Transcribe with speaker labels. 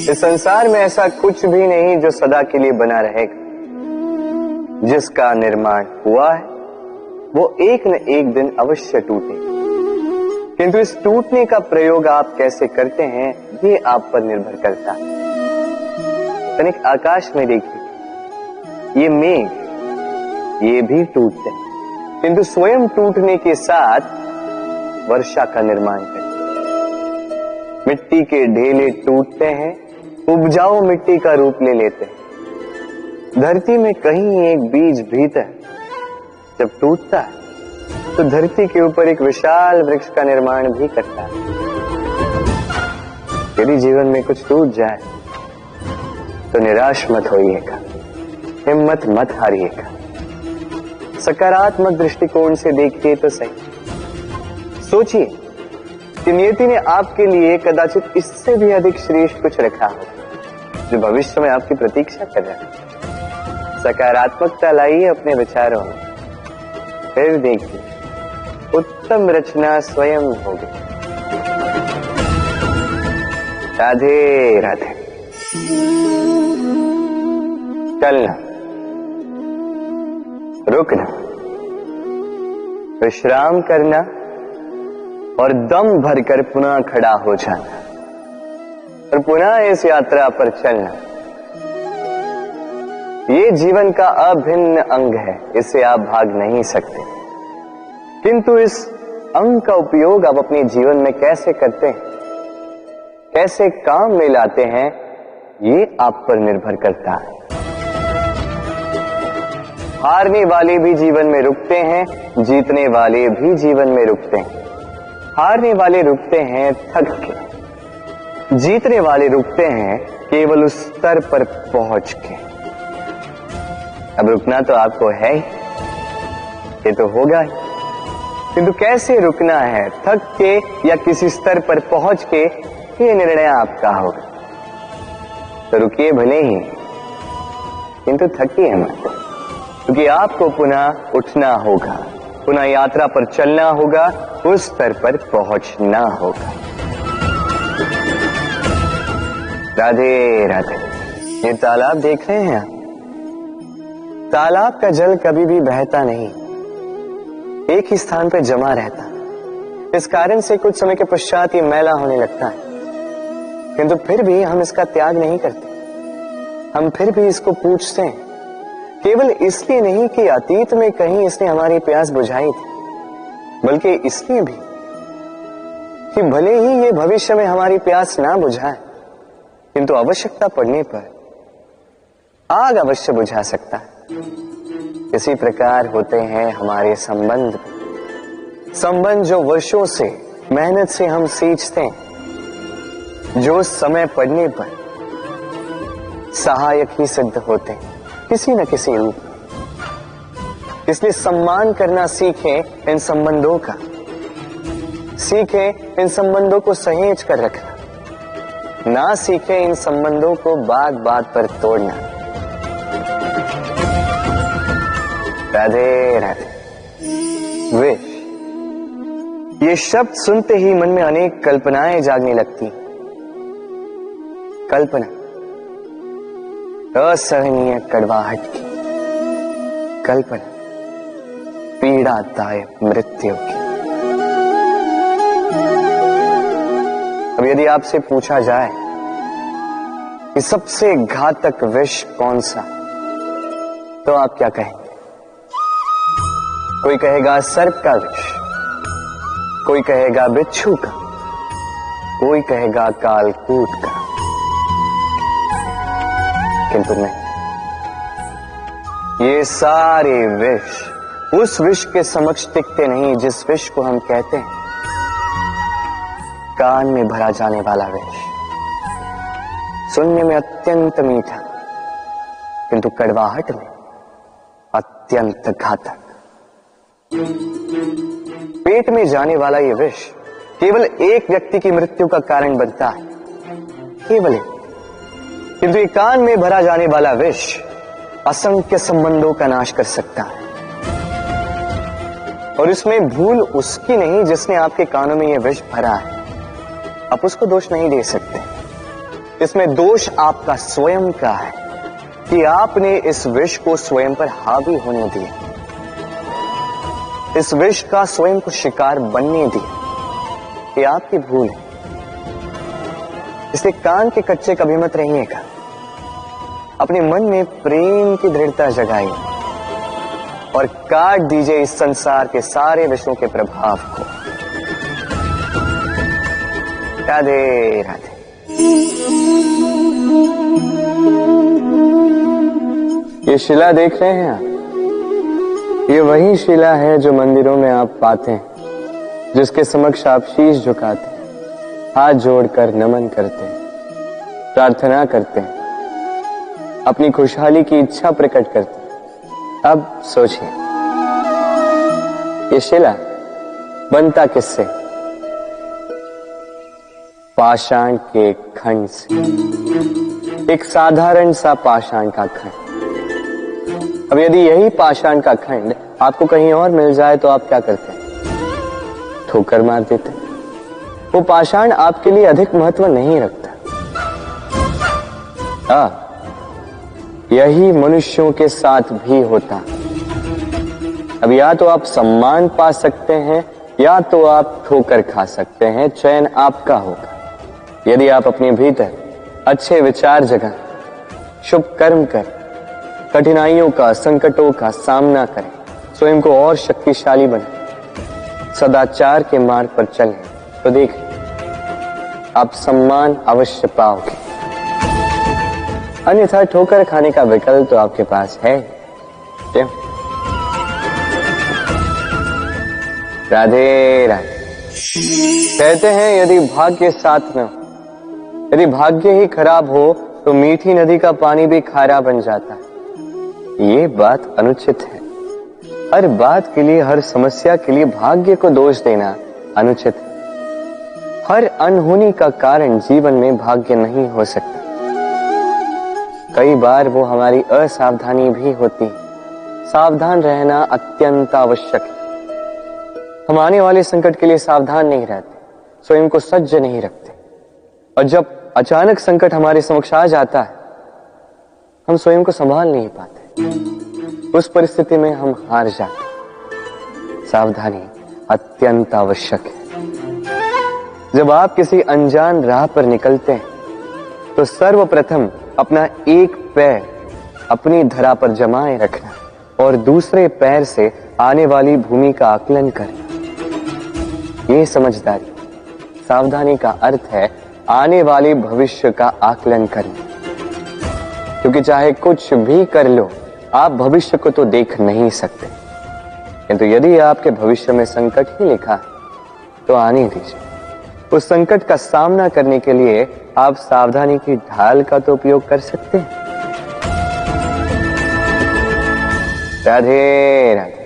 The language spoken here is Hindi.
Speaker 1: इस संसार में ऐसा कुछ भी नहीं जो सदा के लिए बना रहेगा। जिसका निर्माण हुआ है, वो एक न एक दिन अवश्य टूटे। किंतु इस टूटने का प्रयोग आप कैसे करते हैं, ये आप पर निर्भर करता है। तनिक आकाश में देखिए, ये मेघ ये भी टूटते हैं। किंतु स्वयं टूटने के साथ वर्षा का निर्माण करते मिट्टी के ढेले टूटते हैं उपजाऊ मिट्टी का रूप ले लेते हैं। धरती में कहीं एक बीज भीतर जब टूटता है तो धरती के ऊपर एक विशाल वृक्ष का निर्माण भी करता है। यदि जीवन में कुछ टूट जाए तो निराश मत होइएगा। हिम्मत मत हारिएगा। सकारात्मक दृष्टिकोण से देखिए तो सही। सोचिए कि नियति ने आपके लिए कदाचित इससे भी अधिक श्रेष्ठ कुछ रखा हो जो भविष्य में आपकी प्रतीक्षा कर। रहा है सकारात्मकता लाइए अपने विचारों में। फिर देखिए, उत्तम रचना स्वयं होगी। राधे राधे। चलना। रुकना। विश्राम करना और दम भरकर पुनः खड़ा हो जाना। और पुनः इस यात्रा पर चलना। ये जीवन का अभिन्न अंग है इससे आप भाग नहीं सकते। किंतु इस अंग का उपयोग आप अपने जीवन में कैसे करते हैं? कैसे काम में लाते हैं? ये आप पर निर्भर करता है। हारने वाले भी जीवन में रुकते हैं, जीतने वाले भी जीवन में रुकते हैं। हारने वाले रुकते हैं थक के। जीतने वाले रुकते हैं, केवल उस स्तर पर पहुँच के। अब रुकना तो आपको है ही। ये तो होगा ही। किंतु कैसे रुकना है? थक के या किसी स्तर पर पहुँच के, ये निर्णय आपका होगा। तो रुकिए भले ही। किंतु थकिए मत। क्योंकि आपको पुनः उठना होगा। पुनः यात्रा पर चलना होगा, उस स्तर पर पहुँचना होगा। राधे राधे। ये तालाब देख रहे हैं आप? तालाब का जल कभी भी बहता नहीं। एक ही स्थान पर जमा रहता। इस कारण से कुछ समय के पश्चात ये मैला होने लगता है। किंतु फिर भी हम इसका त्याग नहीं करते। हम फिर भी इसको पूछते हैं। केवल इसलिए नहीं कि अतीत में कहीं इसने हमारी प्यास बुझाई थी, बल्कि इसलिए भी कि भले ही ये भविष्य में हमारी प्यास ना बुझाए। किंतु आवश्यकता पड़ने पर आग अवश्य बुझा सकता। है इसी प्रकार होते हैं हमारे संबंध। संबंध जो वर्षों से, मेहनत से हम सींचते हैं, जो समय पड़ने पर सहायक ही सिद्ध होते हैं, किसी न किसी रूप इसलिए सम्मान करना सीखें इन संबंधों का। सीखें इन संबंधों को सहेज कर रखना। ना सीखे इन संबंधों को बात बात पर तोड़ना। राधे राधे। विश ये शब्द सुनते ही मन में अनेक कल्पनाएँ जागने लगती। कल्पना, असहनीय कड़वाहट की। कल्पना, पीड़ादायक मृत्यु की। यदि आपसे पूछा जाए कि सबसे घातक विष कौन सा तो आप क्या कहेंगे? कोई कहेगा सर्प का विष, कोई कहेगा बिच्छू का, कोई कहेगा कालकूट का। किंतु नहीं, ये सारे विष उस विष के समक्ष टिकते नहीं जिस विष को हम कहते हैं। कान में भरा जाने वाला विष सुनने में अत्यंत मीठा, किंतु कड़वाहट में अत्यंत घातक। पेट में जाने वाला यह विष केवल एक व्यक्ति की मृत्यु का कारण बनता है। केवल एक। किंतु ये कान में भरा जाने वाला विष असंख्य संबंधों का नाश कर सकता है। और इसमें भूल उसकी नहीं जिसने आपके कानों में यह विष भरा है। आप उसको दोष नहीं दे सकते। इसमें दोष आपका स्वयं का है कि आपने इस विष को स्वयं पर हावी होने दिया इस विष का स्वयं को शिकार बनने दिया ये आपकी भूल है। इसे कान के कच्चे कभी मत रहिएगा। अपने मन में प्रेम की दृढ़ता जगाइए। और काट दीजिए इस संसार के सारे विषयों के प्रभाव को। राधे राधे। ये शिला देख रहे हैं आप? ये वही शिला है जो मंदिरों में आप पाते हैं, जिसके समक्ष आप शीश झुकाते हैं, हाथ जोड़कर नमन करते हैं, प्रार्थना करते हैं, अपनी खुशहाली की इच्छा प्रकट करते हैं। अब सोचिए, ये शिला बनता किससे? पाषाण के खंड से। एक साधारण सा पाषाण का खंड। अब यदि यही पाषाण का खंड आपको कहीं और मिल जाए तो आप क्या करते हैं? ठोकर मार देते वो पाषाण आपके लिए अधिक महत्व नहीं रखता। आ, यही मनुष्यों के साथ भी होता। अब या तो आप सम्मान पा सकते हैं या तो आप ठोकर खा सकते हैं चयन आपका होगा। यदि आप अपने भीतर अच्छे विचार जगह शुभ कर्म कर, कठिनाइयों का, संकटों का सामना करें, स्वयं को और शक्तिशाली बने, सदाचार के मार्ग पर चलें तो देख, आप सम्मान अवश्य पाओगे। अन्यथा ठोकर खाने का विकल्प तो आपके पास है। क्यों? राधे राधे। कहते हैं, यदि भाग्य साथ में हो यदि भाग्य ही खराब हो तो मीठी नदी का पानी भी खारा बन जाता है। ये बात अनुचित है। हर बात के लिए, हर समस्या के लिए भाग्य को दोष देना अनुचित है। हर अनहोनी का कारण जीवन में भाग्य नहीं हो सकता। कई बार वो हमारी असावधानी भी होती है। सावधान रहना अत्यंत आवश्यक है। हम आने वाले संकट के लिए सावधान नहीं रहते, स्वयं को सज्ज नहीं रखते। और जब अचानक संकट हमारे समक्ष आ जाता है। हम स्वयं को संभाल नहीं पाते। उस परिस्थिति में हम हार जाते सावधानी अत्यंत आवश्यक है। जब आप किसी अनजान राह पर निकलते हैं तो सर्वप्रथम अपना एक पैर अपनी धरा पर जमाए रखना और दूसरे पैर से आने वाली भूमि का आकलन करना। ये समझदारी, सावधानी का अर्थ है आने वाले भविष्य का आकलन करना क्योंकि चाहे कुछ भी कर लो, आप भविष्य को तो देख नहीं सकते। किंतु तो यदि आपके भविष्य में संकट ही लिखा है तो आने दीजिए। उस संकट का सामना करने के लिए आप सावधानी की ढाल का तो उपयोग कर सकते हैं। राधे राधे।